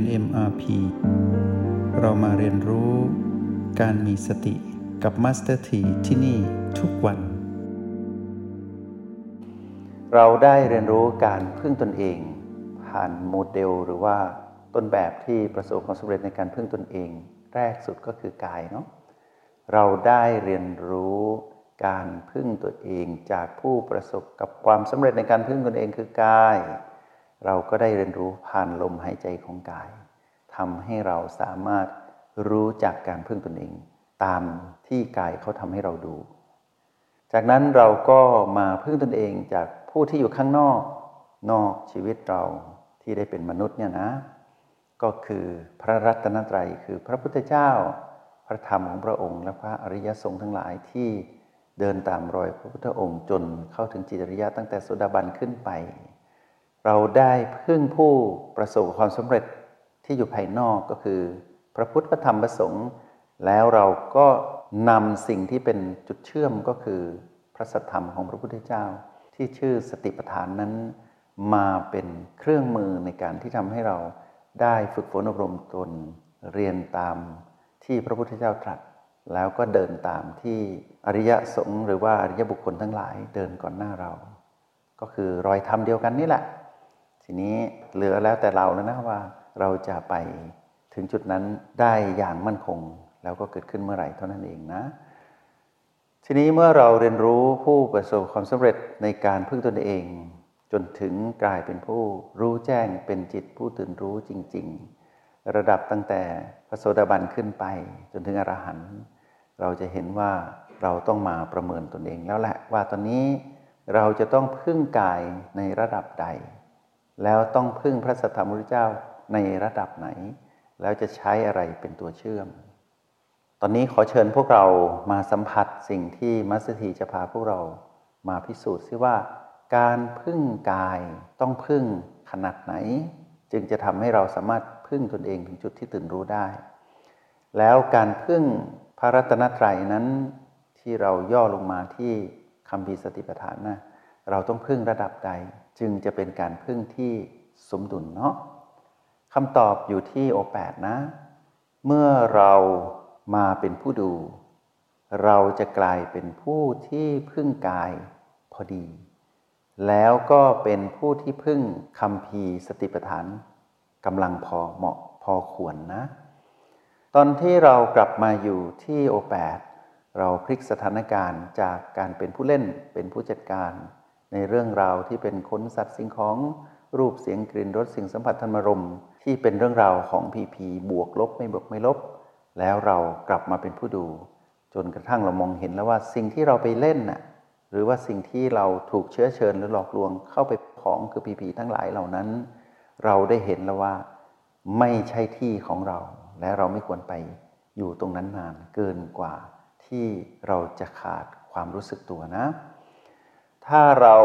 น MRP เรามาเรียนรู้การมีสติกับ Master T ที่ที่นี่ทุกวัน เราได้เรียนรู้การพึ่งตนเอง ผ่านโมเดล หรือว่าต้นแบบที่ประสบความสำเร็จในการพึ่งตนเอง แรกสุดก็คือกายเนาะเราได้เรียนรู้การพึ่งตัวเองจากผู้ประสบกับความสำเร็จในการพึ่งตนเองคือกาย เราก็ได้เรียนรู้ผ่านลมหายใจของกายทำให้เราสามารถรู้จักการพึ่งตนเอง ตามที่กายเขาทำให้เราดู จากนั้นเราก็มาพึ่งตนเองจากผู้ที่อยู่ข้างนอกนอกชีวิตเราที่ได้เป็นมนุษย์เนี่ยนะ ก็คือพระรัตนตรัยคือพระพุทธเจ้า พระธรรมของพระองค์ และพระอริยสงฆ์ทั้งหลายที่เดินตามรอยพระพุทธองค์จนเข้าถึงจิตริยะตั้งแต่โสดาบันขึ้นไป เราได้พึ่งผู้ประสบความสำเร็จที่อยู่ภายนอกก็คือ พระพุทธพระธรรมพระสงฆ์แล้วเราก็นำสิ่งที่เป็นจุดเชื่อมก็คือพระสัทธรรมของพระพุทธเจ้า ที่ชื่อสติปัฏฐานนั้น มาเป็นเครื่องมือในการที่ทำให้เราได้ฝึกฝนอบรมตนเรียนตามที่พระพุทธเจ้าตรัส แล้วก็เดินตามที่อริยสงฆ์หรือว่าอริยบุคคลทั้งหลายเดินก่อนหน้าเรา ก็คือรอยธรรมเดียวกันนี่แหละ ทีนี้เหลือแล้วแต่เราแล้วนะว่าเราจะไปถึงจุดนั้นได้อย่างมั่นคง แล้วก็เกิดขึ้นเมื่อไหร่เท่านั้นเองนะ ทีนี้เมื่อเราเรียนรู้ผู้ประสบความสำเร็จในการพึ่งตนเอง จนถึงกลายเป็นผู้รู้แจ้งเป็นจิตผู้ตื่นรู้จริง ๆ ระดับตั้งแต่พระโสดาบันขึ้นไป จนถึงอรหันต์เราจะเห็นว่าเราต้องมาประเมินตนเองแล้วแหละว่าตอนนี้เราจะต้องพึ่งกายในระดับใด แล้วต้องพึ่งพระสัทธรรมพุทธเจ้าในระดับไหน แล้วจะใช้อะไรเป็นตัวเชื่อม ตอนนี้ขอเชิญพวกเรามาสัมผัสสิ่งที่มัสถีจะพาพวกเรามาพิสูจน์ซิว่า การพึ่งกายต้องพึ่งขนาดไหน จึงจะทำให้เราสามารถพึ่งตนเองถึงจุดที่ตื่นรู้ได้ แล้วการพึ่งพระรัตนตรัยนั้นที่เราย่อลงมาที่คำพีสติปัฏฐานนะเราต้องพึ่งระดับใด จึงจะเป็นการพึ่งที่สมดุลเนาะคำตอบอยู่ที่โอแปดนะ เมื่อเรามาเป็นผู้ดู เราจะกลายเป็นผู้ที่พึ่งกายพอดี แล้วก็เป็นผู้ที่พึ่งคำพีสติปัฏฐานกำลังพอเหมาะพอควรนะ ตอนที่เรากลับมาอยู่ที่โอแปดเราพลิกสถานการณ์จากการเป็นผู้เล่นเป็นผู้จัดการ ในเรื่องราวที่เป็นคนสัตว์สิ่งของรูปเสียงกลิ่นรสสิ่งสัมผัสธรรมรมที่เป็นเรื่องราวของพีพีบวกลบไม่บวกไม่ลบ แล้วเรากลับมาเป็นผู้ดู จนกระทั่งเรามองเห็นแล้วว่าสิ่งที่เราไปเล่นน่ะหรือว่าสิ่งที่เราถูกเชื้อเชิญหรือหลอกลวงเข้าไปของคือพีพีทั้งหลายเหล่านั้น เราได้เห็นแล้วว่าไม่ใช่ที่ของเรา และเราไม่ควรไปอยู่ตรงนั้นนานเกินกว่าที่เราจะขาดความรู้สึกตัวนะ ถ้าเรา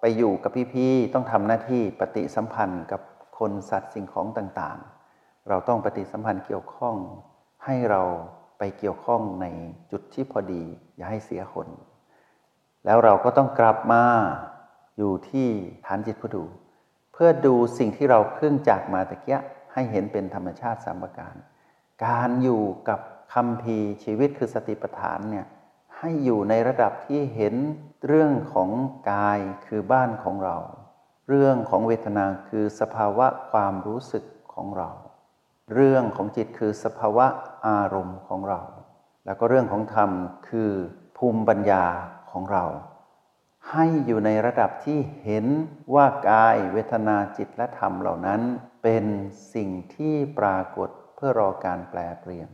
ไปอยู่กับพี่ๆต้องทำหน้าที่ปฏิสัมพันธ์กับคนสัตว์สิ่งของต่างๆ เราต้องปฏิสัมพันธ์เกี่ยวข้องให้เราไปเกี่ยวข้องในจุดที่พอดี อย่าให้เสียคน แล้วเราก็ต้องกลับมาอยู่ที่ฐานจิตผู้ดู เพื่อดูสิ่งที่เราเพิ่งจากมาตะเกียให้เห็นเป็นธรรมชาติสามประการ การอยู่กับคำพีชีวิตคือสติปัฏฐานเนี่ย ให้อยู่ในระดับที่เห็นเรื่องของกายคือบ้านของเรา เรื่องของเวทนาคือสภาวะความรู้สึกของเรา เรื่องของจิตคือสภาวะอารมณ์ของเรา แล้วก็เรื่องของธรรมคือภูมิปัญญาของเรา ให้อยู่ในระดับที่เห็นว่ากายเวทนาจิตและธรรมเหล่านั้น เป็นสิ่งที่ปรากฏเพื่อรอการแปลเปลี่ยน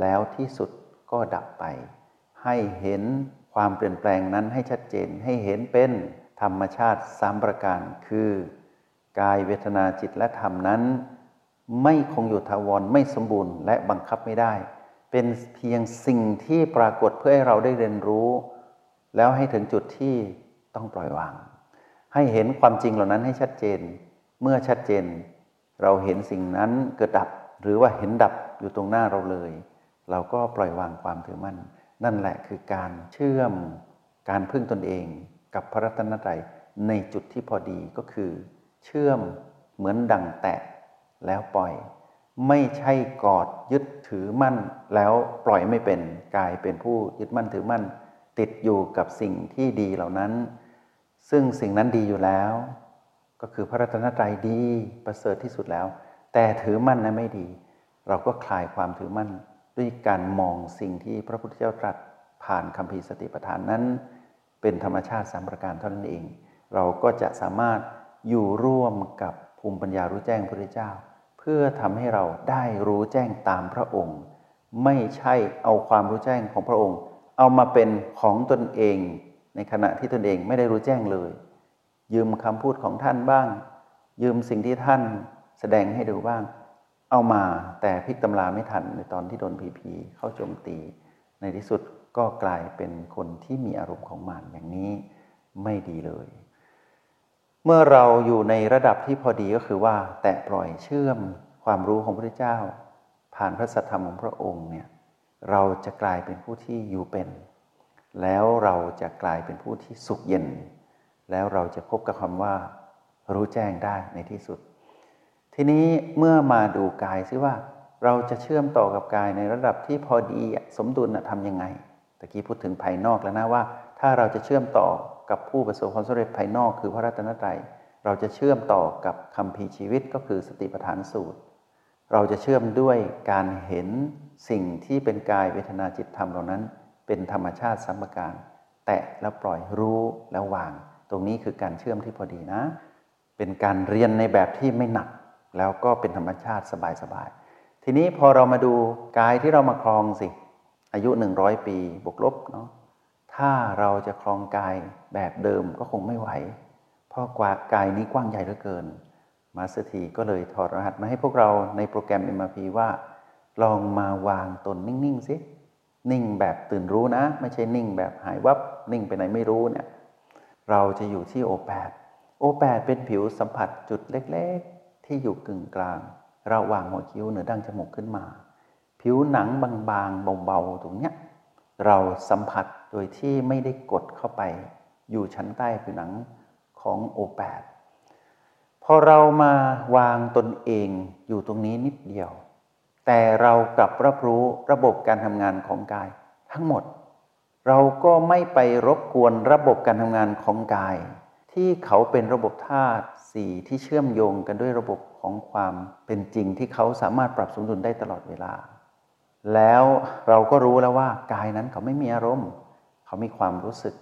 แล้วที่สุดก็ดับไป ให้เห็นความเปลี่ยนแปลงนั้นให้ชัดเจนให้เห็นเป็นธรรมชาติสามประการ คือกายเวทนาจิตและธรรมนั้น ไม่คงอยู่ทาวรไม่สมบูรณ์ และบังคับไม่ได้ เป็นเพียงสิ่งที่ปรากฏเพื่อให้เราได้เรียนรู้ แล้วให้ถึงจุดที่ต้องปล่อยวาง ให้เห็นความจริงเหล่านั้นให้ชัดเจน เมื่อชัดเจน เราเห็นสิ่งนั้นเกิดดับ หรือว่าเห็นดับอยู่ตรงหน้าเราเลย เราก็ปล่อยวางความถือมั่น นั่นแหละคือการเชื่อมการพึ่งตนเองกับพระรัตนตรัยในจุดที่พอดีก็คือ เชื่อมเหมือนดังแตะแล้วปล่อย ไม่ใช่กอดยึดถือมั่น แล้วปล่อยไม่เป็นกลายเป็นผู้ยึดมั่นถือมั่น ติดอยู่กับสิ่งที่ดีเหล่านั้น ซึ่งสิ่งนั้นดีอยู่แล้ว ก็คือพระรัตนตรัยดีประเสริฐที่สุดแล้ว แต่ถือมั่นนั้นไม่ดี เราก็คลายความถือมั่น ด้วยการมองสิ่งที่พระพุทธเจ้าตรัสผ่านคำพีสติปัฏฐานนั้น เป็นธรรมชาติสามประการเท่านั้นเอง เราก็จะสามารถอยู่ร่วมกับภูมิปัญญารู้แจ้งพระพุทธเจ้า เพื่อทำให้เราได้รู้แจ้งตามพระองค์ ไม่ใช่เอาความรู้แจ้งของพระองค์ เอามาเป็นของตนเอง ในขณะที่ตนเองไม่ได้รู้แจ้งเลย ยืมคำพูดของท่านบ้าง ยืมสิ่งที่ท่านแสดงให้ดูบ้าง เอามาแต่พลิกตำราไม่ทันในตอนที่โดนผีผีเข้าโจมตี ในที่สุดก็กลายเป็นคนที่มีอารมณ์ของมารอย่างนี้ไม่ดีเลย เมื่อเราอยู่ในระดับที่พอดีก็คือว่า แตะปล่อยเชื่อมความรู้ของพระเจ้า ผ่านพระสัทธรรมของพระองค์เนี่ยเราจะกลายเป็นผู้ที่อยู่เป็น แล้วเราจะกลายเป็นผู้ที่สุขเย็น แล้วเราจะพบกับคำว่า รู้แจ้งได้ในที่สุด ทีนี้เมื่อมาดูกายซิว่าเราจะเชื่อมต่อกับกายในระดับที่พอดีสมดุลทำยังไงตะกี้พูดถึงภายนอกแล้วนะว่า ถ้าเราจะเชื่อมต่อกับผู้ประสบความสำเร็จภายนอกคือพระรัตนตรัยเราจะเชื่อมต่อกับคำพีชีวิตก็คือสติปัฏฐานสูตร เราจะเชื่อมด้วยการเห็นสิ่งที่เป็นกายเวทนาจิตธรรมเหล่านั้น เป็นธรรมชาติสัมปการ แตะแล้วปล่อยรู้แล้ววาง ตรงนี้คือการเชื่อมที่พอดีนะ เป็นการเรียนในแบบที่ไม่หนัก แล้วก็เป็นธรรมชาติสบายๆ ทีนี้พอเรามาดูกายที่เรามาครองสิ อายุหนึ่งร้อยปีบวกลบเนาะถ้าเราจะครองกายแบบเดิมก็คงไม่ไหว เพราะกว่ากายนี้กว้างใหญ่เหลือเกิน มาสถีก็เลยถอดรหัสมาให้พวกเราในโปรแกรม MRP ว่า ลองมาวางตนนิ่งๆสิ นิ่งแบบตื่นรู้นะ ไม่ใช่นิ่งแบบหายวับ นิ่งไปไหนไม่รู้เนี่ย เราจะอยู่ที่โอแปดโอแปดเป็นผิวสัมผัสจุดเล็ก ที่อยู่กึ่งกลาง ระหว่างหัวคิ้วเหนือดั้งจมูกขึ้นมา ผิวหนังบางๆเบาๆตรงเนี้ยเราสัมผัสโดยที่ไม่ได้กดเข้าไป อยู่ชั้นใต้ผิวหนังของโอแปดพอเรามาวางตนเองอยู่ตรงนี้นิดเดียว แต่เรากลับรับรู้ระบบการทำงานของกายทั้งหมด เราก็ไม่ไปรบกวนระบบการทำงานของกาย ที่เขาเป็นระบบธาตุสี่ที่เชื่อมโยงกันด้วยระบบของความเป็นจริงที่เขาสามารถปรับสมดุลได้ตลอดเวลา แล้วเราก็รู้แล้วว่ากายนั้นเขาไม่มีอารมณ์ เขามีความรู้สึก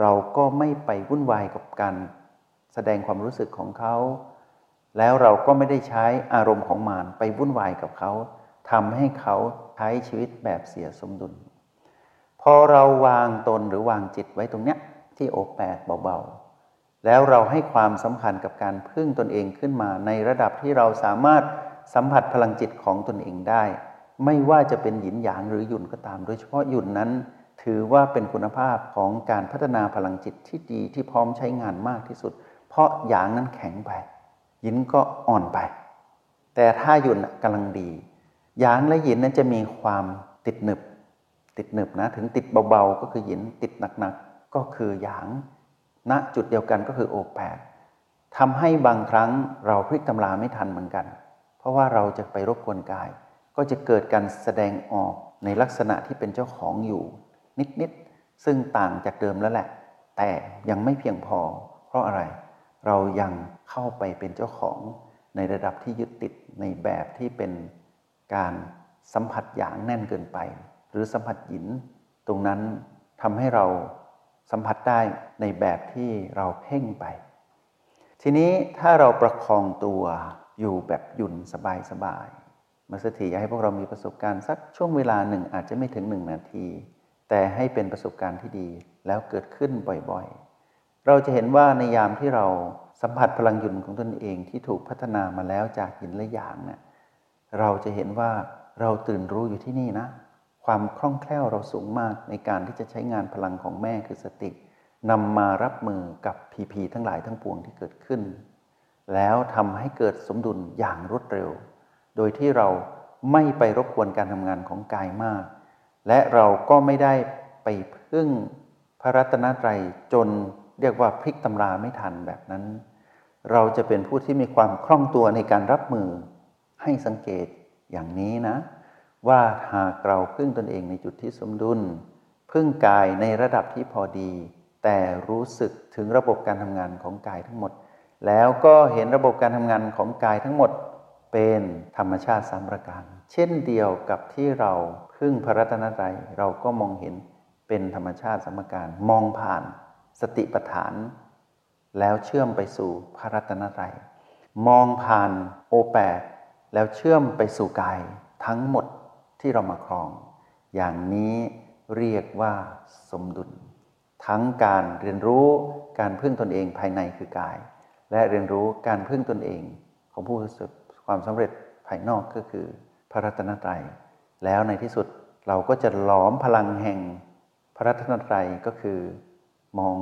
เราก็ไม่ไปวุ่นวายกับการแสดงความรู้สึกของเขา แล้วเราก็ไม่ได้ใช้อารมณ์ของมารไปวุ่นวายกับเขาทำให้เขาใช้ชีวิตแบบเสียสมดุล พอเราวางตนหรือวางจิตไว้ตรงเนี้ยที่โอแปดเบาๆ แล้วเราให้ความสำคัญกับการพึ่งตนเองขึ้นมา ในระดับที่เราสามารถสัมผัสพลังจิตของตนเองได้ ไม่ว่าจะเป็นหยินหยางหรือหยุ่นก็ตาม โดยเฉพาะหยุ่นนั้น ถือว่าเป็นคุณภาพของการพัฒนาพลังจิตที่ดีที่พร้อมใช้งานมากที่สุด เพราะหยางนั้นแข็งไปหยินก็อ่อนไป แต่ถ้าหยุ่นกำลังดีหยางและหยินนั้นจะมีความติดหนึบ ติดหนึบนะถึงติดเบาๆก็คือหยินติดหนักๆก็คือหยาง ณจุดเดียวกันก็คือโอแปดทำให้บางครั้งเราพลิกตำราไม่ทันเหมือนกัน เพราะว่าเราจะไปรบกวนกาย ก็จะเกิดการแสดงออกในลักษณะที่เป็นเจ้าของอยู่ นิดๆซึ่งต่างจากเดิมแล้วแหละ แต่ยังไม่เพียงพอ เพราะอะไร เรายังเข้าไปเป็นเจ้าของในระดับที่ยึดติดในแบบที่เป็นการสัมผัสอย่างแน่นเกินไป หรือสัมผัสหยิน ตรงนั้นทำให้เรา สัมผัสได้ในแบบที่เราเพ่งไป ทีนี้ถ้าเราประคองตัวอยู่แบบหยุ่นสบายมาสถีอยากให้พวกเรามีประสบการณ์สักช่วงเวลาหนึ่งอาจจะไม่ถึงหนึ่งนาที แต่ให้เป็นประสบการณ์ที่ดีแล้วเกิดขึ้นบ่อยๆ เราจะเห็นว่าในยามที่เราสัมผัสพลังหยุนของตนเองที่ถูกพัฒนามาแล้วจากหินและหยางเนะี่ยเราจะเห็นว่าเราตื่นรู้อยู่ที่นี่นะ ความคล่องแคล่วเราสูงมากในการที่จะใช้งานพลังของแม่คือสตินำมารับมือกับพีพีทั้งหลายทั้งปวงที่เกิดขึ้น แล้วทำให้เกิดสมดุลอย่างรวดเร็ว โดยที่เราไม่ไปรบกวนการทำงานของกายมาก และเราก็ไม่ได้ไปพึ่งพระรัตนตรัยจนเรียกว่าพลิกตำราไม่ทันแบบนั้น เราจะเป็นผู้ที่มีความคล่องตัวในการรับมือให้สังเกตอย่างนี้นะ ว่าหากเราพึ่งตนเองในจุดที่สมดุล พึ่งกายในระดับที่พอดี แต่รู้สึกถึงระบบการทำงานของกายทั้งหมด แล้วก็เห็นระบบการทำงานของกายทั้งหมด เป็นธรรมชาติสามประการ เช่นเดียวกับที่เราพึ่งพระรัตนตรัยเราก็มองเห็นเป็นธรรมชาติสมการมองผ่านสติปัฏฐาน แล้วเชื่อมไปสู่พระรัตนตรัยมองผ่านโอแปแล้วเชื่อมไปสู่กายทั้งหมด ที่เรามาครอง อย่างนี้เรียกว่าสมดุล ทั้งการเรียนรู้การพึ่งตนเองภายในคือกาย และเรียนรู้การพึ่งตนเองของผู้ประสบความสำเร็จภายนอกก็คือพระรัตนตรัย แล้วในที่สุดเราก็จะหลอมพลังแห่งพระรัตนตรัยก็คือ มอง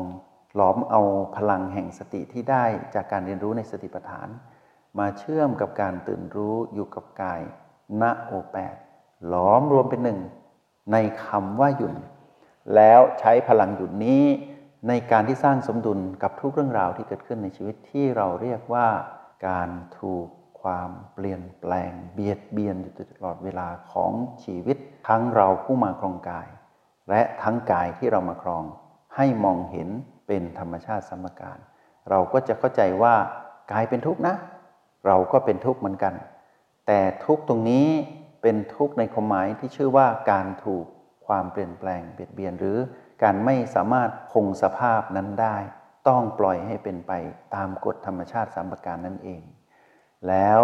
หลอมเอาพลังแห่งสติที่ได้จากการเรียนรู้ในสติปัฏฐาน มาเชื่อมกับการตื่นรู้อยู่กับกายณโอแปด หลอมรวมเป็นหนึ่ง ในคำว่าหยุดแล้วใช้พลังหยุดนี้ในการที่สร้างสมดุลกับทุกเรื่องราวที่เกิดขึ้นในชีวิตที่เราเรียกว่าการถูกความเปลี่ยนแปลงเบียดเบียนอยู่ตลอดเวลาของชีวิต ทั้งเราผู้มาครองกาย และทั้งกายที่เรามาครอง ให้มองเห็นเป็นธรรมชาติสมการ เราก็จะเข้าใจว่ากายเป็นทุกข์นะ เราก็เป็นทุกข์เหมือนกัน แต่ทุกข์ตรงนี้ เป็นทุกข์ในความหมายที่ชื่อว่าการถูกความเปลี่ยนแปลงเบียดเบียนหรือการไม่สามารถคงสภาพนั้นได้ ต้องปล่อยให้เป็นไปตามกฎธรรมชาติสามประการนั่นเอง แล้ว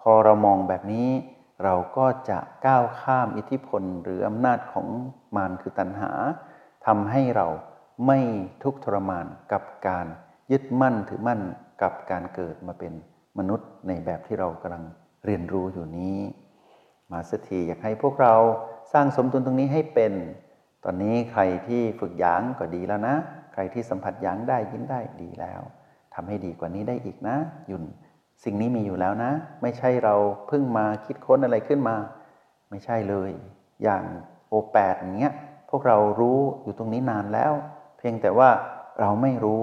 พอเรามองแบบนี้ เราก็จะก้าวข้ามอิทธิพลหรืออำนาจของมารคือตัณหาทำให้เราไม่ทุกข์ทรมานกับการยึดมั่นถือมั่นกับการเกิดมาเป็นมนุษย์ในแบบที่เรากำลังเรียนรู้อยู่นี้ มาสถีอยากให้พวกเราสร้างสมดุลตรงนี้ให้เป็น ตอนนี้ใครที่ฝึกยางก็ดีแล้วนะ ใครที่สัมผัสยางได้ยิ้มได้ดีแล้วทำให้ดีกว่านี้ได้อีกนะ ยุ่นสิ่งนี้มีอยู่แล้วนะ ไม่ใช่เราเพิ่งมาคิดค้นอะไรขึ้นมา ไม่ใช่เลย อย่างโอแปดอย่างเงี้ยพวกเรารู้อยู่ตรงนี้นานแล้ว เพียงแต่ว่าเราไม่รู้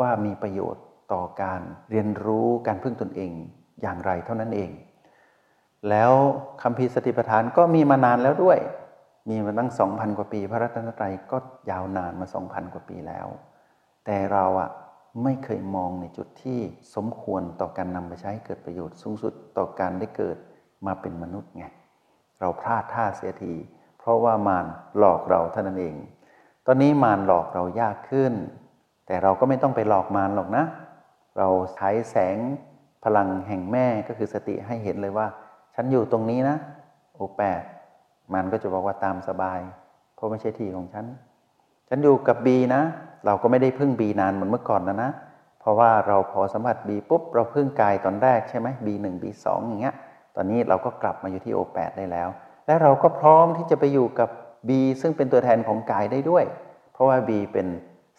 ว่ามีประโยชน์ต่อการเรียนรู้การพึ่งตนเองอย่างไรเท่านั้นเอง แล้วคำพีสติปัฏฐานก็มีมานานแล้วด้วย มีมาตั้งสองพันกว่าปี พระรัตนตรัยก็ยาวนานมาสองพันกว่าปีแล้ว แต่เราอะไม่เคยมองในจุดที่สมควรต่อการนำไปใช้เกิดประโยชน์สูงสุดต่อการได้เกิดมาเป็นมนุษย์ไงเราพลาดท่าเสียที เพราะว่ามารหลอกเราเท่านั้นเอง ตอนนี้มารหลอกเรายากขึ้น แต่เราก็ไม่ต้องไปหลอกมารหรอกนะ เราใช้แสงพลังแห่งแม่ก็คือสติให้เห็นเลยว่า ฉันอยู่ตรงนี้นะโอแปดมันก็จะบอกว่าตามสบาย เพราะไม่ใช่ที่ของฉัน ฉันอยู่กับบีนะ เราก็ไม่ได้พึ่งบีนานเหมือนเมื่อก่อนนะนะ เพราะว่าเราพอสัมผัสบีปุ๊บเราพึ่งกายตอนแรกใช่ไหมบีหนึ่งบีสองอย่างเงี้ย ตอนนี้เราก็กลับมาอยู่ที่โอแปดได้แล้ว และเราก็พร้อมที่จะไปอยู่กับบีซึ่งเป็นตัวแทนของกายได้ด้วย เพราะว่าบีเป็น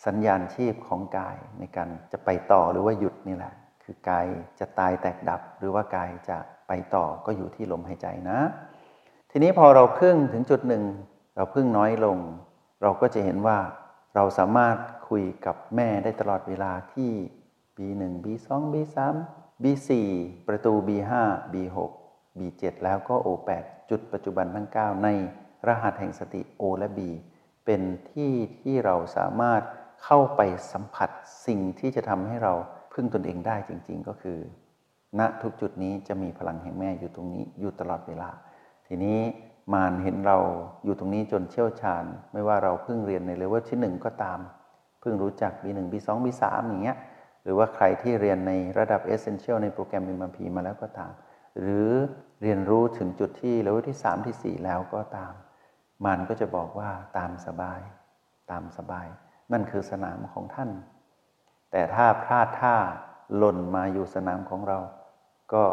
สัญญาณชีพของกายในการจะไปต่อหรือว่าหยุดนี่แหละ คือกายจะตายแตกดับหรือว่ากายจะ ไปต่อก็อยู่ที่ลมหายใจนะ ทีนี้พอเราพึ่งถึงจุดหนึ่ง เราพึ่งน้อยลง เราก็จะเห็นว่าเราสามารถคุยกับแม่ได้ตลอดเวลาที่ B1 B2 B3 B4 ประตู B5 B6 B7 แล้วก็ O8 จุดปัจจุบันทั้ง 9 ในรหัสแห่งสติ O และ B เป็นที่ที่เราสามารถเข้าไปสัมผัสสิ่งที่จะทำให้เราพึ่งตนเองได้จริง ๆ ก็คือ ณทุกจุดนี้จะมีพลังแห่งแม่อยู่ตรงนี้อยู่ตลอดเวลา ทีนี้มารเห็นเราอยู่ตรงนี้จนเชี่ยวชาญ ไม่ว่าเราเพิ่งเรียนในเลเวลที่1ก็ตาม เพิ่งรู้จัก B1 B2 B3 อย่างเงี้ยหรือว่าใครที่เรียนในระดับ Essential ในโปรแกรม m พีมาแล้วก็ตาม หรือเรียนรู้ถึงจุดที่เลเวลที่ 3 ที่ 4 แล้วก็ตาม มันก็จะบอกว่าตามสบาย ตามสบาย นั่นคือสนามของท่าน แต่ถ้าพลาดท่าหล่นมาอยู่สนามของเรา ก็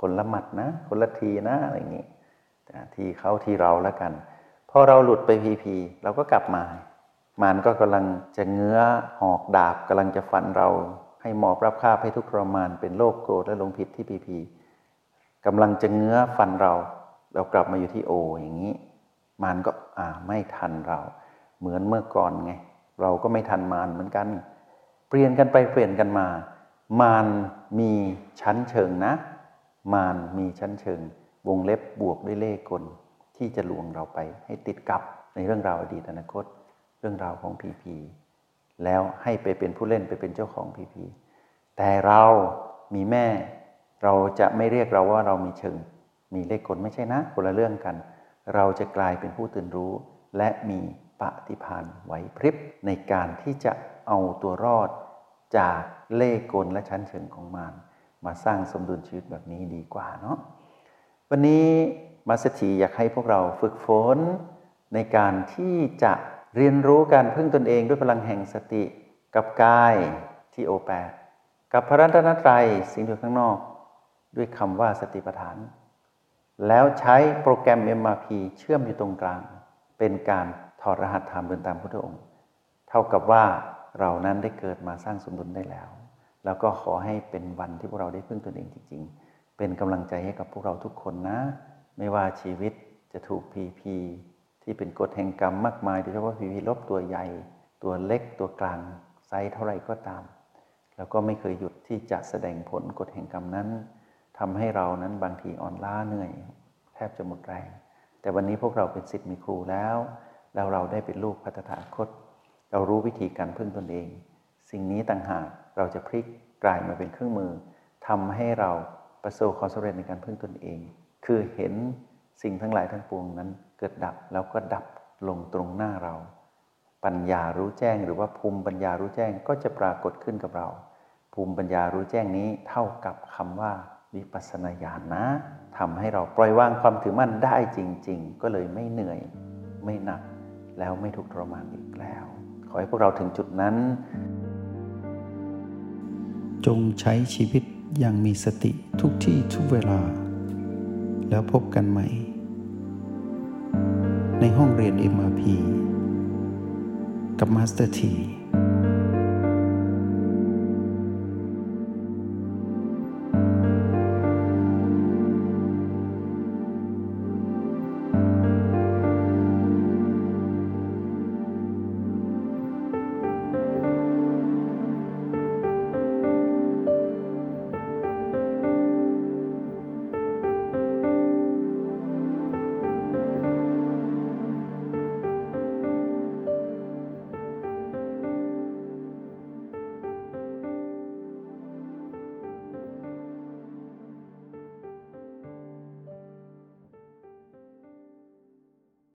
คนละหมัดนะ คนละทีนะอะไรอย่างนี้ทีเขาทีเราแล้วกันพอเราหลุดไปพีพีเราก็กลับมา มันก็กำลังจะเงื้อหอกดาบกำลังจะฟันเรา ให้หมอบรับคาบให้ทุกทรมานเป็นโรคโกรธและลงผิดที่พีพีกำลังจะเงื้อฟันเรา เรากลับมาอยู่ที่โออย่างนี้ มันก็อ่าไม่ทันเรา เหมือนเมื่อก่อนไง เราก็ไม่ทันมารเหมือนกัน เปลี่ยนกันไปเปลี่ยนกันมา มาร มีชั้นเชิงนะ มารมีชั้นเชิง วงเล็บบวกด้วยเล่กลที่จะลวงเราไปให้ติดกับในเรื่องราวอดีตอนาคต เรื่องราวของพีพีแล้วให้ไปเป็นผู้เล่นไปเป็นเจ้าของพีพีแต่เรามีแม่ เราจะไม่เรียกเราว่าเรามีเชิง มีเลขกลไม่ใช่นะคนละเรื่องกัน เราจะกลายเป็นผู้ตื่นรู้ และมีปฏิพานไหวพริบในการที่จะเอาตัวรอด จากเล่กลและชั้นเชิงของมารมาสร้างสมดุลชีวิตแบบนี้ดีกว่าเนาะวันนี้มาสถีอยากให้พวกเราฝึกฝนในการที่จะเรียนรู้การพึ่งตนเองด้วยพลังแห่งสติ กับกายที่โอแปดกับพระรัตนตรัยสิ่งที่ข้างนอก ด้วยคำว่าสติปัฏฐาน แล้วใช้โปรแกรม MRP เชื่อมอยู่ตรงกลาง เป็นการถอดรหัสธรรมเดินตามพระองค์ เท่ากับว่า เรานั้นได้เกิดมาสร้างสมดุลได้แล้ว แล้วก็ขอให้เป็นวันที่พวกเราได้พึ่งตนเองจริง ๆ เป็นกำลังใจให้กับพวกเราทุกคนนะ ไม่ว่าชีวิตจะถูกพีพีที่เป็นกฎแห่งกรรมมากมายโดยเฉพาะพีพีลบตัวใหญ่ ตัวเล็กตัวกลางไซส์เท่าไรก็ตาม แล้วก็ไม่เคยหยุดที่จะแสดงผลกฎแห่งกรรมนั้นทำให้เรานั้นบางทีอ่อนล้าเหนื่อย แทบจะหมดแรง แต่วันนี้พวกเราเป็นศิษย์มีครูแล้ว แล้วเราได้เป็นลูกพระตถาคต เรารู้วิธีการพึ่งตนเอง สิ่งนี้ต่างหากเราจะพลิกกลายมาเป็นเครื่องมือทำให้เราประสบความสำเร็จในการพึ่งตนเอง คือเห็นสิ่งทั้งหลายทั้งปวงนั้น เกิดดับแล้วก็ดับลงตรงหน้าเรา ปัญญารู้แจ้งหรือว่าภูมิปัญญารู้แจ้งก็จะปรากฏขึ้นกับเรา ภูมิปัญญารู้แจ้งนี้เท่ากับคำว่าวิปัสสนาญาณนะทำให้เราปล่อยวางความถือมั่นได้จริง ๆ ก็เลยไม่เหนื่อย ไม่หนัก แล้วไม่ทุกข์ทรมานอีกแล้ว ขอให้พวกเราถึงจุดนั้น จงใช้ชีวิตอย่างมีสติทุกที่ทุกเวลา แล้วพบกันใหม่ ในห้องเรียน MRP กับ Master T